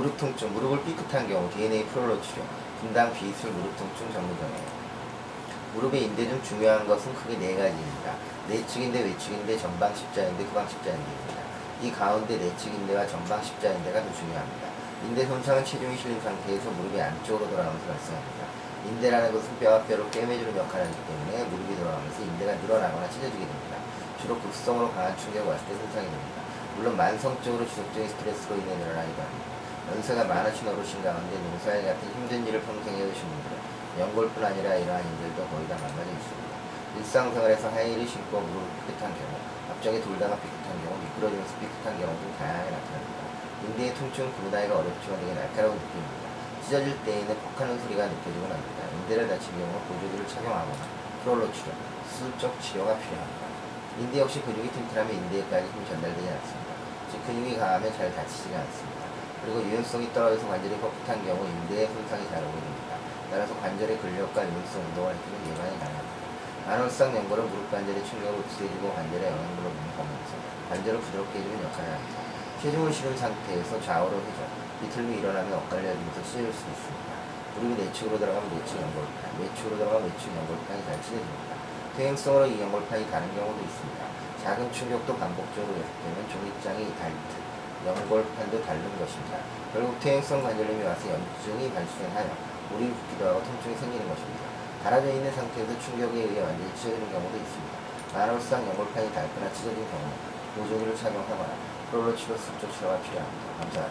무릎 통증, 무릎을 삐끗한 경우 DNA 프롤로 치료, 분당 비술 무릎 통증 전문점이에요. 무릎의 인대 중 중요한 것은 크게 네 가지입니다. 내측인대, 외측인대, 전방 십자인대, 후방 십자인대입니다. 이 가운데 내측인대와 전방 십자인대가 더 중요합니다. 인대 손상은 체중이 실린 상태에서 무릎이 안쪽으로 돌아가면서 발생합니다. 인대라는 것은 뼈와 뼈를 꿰매주는 역할을 하기 때문에 무릎이 돌아가면서 인대가 늘어나거나 찢어지게 됩니다. 주로 급성으로 강한 충격이 왔을 때 손상이 됩니다. 물론 만성적으로 지속적인 스트레스로 인해 늘어나기도 합니다. 연세가 많으신 어르신 가운데 농사일 같은 힘든 일을 평생 해오신 분들은 연골뿐 아니라 이러한 인들도 거의 다 망가져 있습니다. 일상생활에서 하이힐을 신고 무릎을 삐끗한 경우, 앞쪽에 돌다가 삐끗한 경우, 미끄러지면서 삐끗한 경우 등 다양하게 나타납니다. 인대의 통증은 구분하기가 어렵지만 되게 날카로운 느낌입니다. 찢어질 때에는 폭하는 소리가 느껴지곤 합니다. 인대를 다친 경우 보조기를 착용하거나 프롤로 치료, 수술적 치료가 필요합니다. 인대 역시 근육이 튼튼하면 인대에까지 힘이 전달되지 않습니다. 즉 근육이 강하면 잘 다치지가 않습니다. 그리고 유연성이 떨어져서 관절이 뻣뻣한 경우 인대에 손상이 잘 오게 됩니다. 따라서 관절의 근력과 유연성 운동을 해주면 예방이 가능합니다. 만월상 연골은 무릎 관절의 충격을 흡수해주고 관절에 영향을 공급하면서 관절을 부드럽게 해주는 역할을 합니다. 체중을 실은 상태에서 좌우로 회전, 비틀고 일어나면 엇갈려지면서 찢어질 수 있습니다. 무릎이 내측으로 들어가면 내측 연골판, 외측으로 들어가면 외측 연골판이 잘 찢어집니다. 퇴행성으로 이 연골판이 다른 경우도 있습니다. 작은 충격도 반복적으로 계속되면 종이장이 닳듯 연골판도 닳는 것입니다. 결국 퇴행성 관절염이 와서 염증이 발생하여 무릎이 붓기도 하고 통증이 생기는 것입니다. 달아져 있는 상태에서 충격에 의해 완전히 찢어지는 경우도 있습니다. 만월상 연골판이 닳거나 찢어진 경우 보조기를 착용하거나 프로로 치료 수조 치료가 필요합니다. 감사합니다.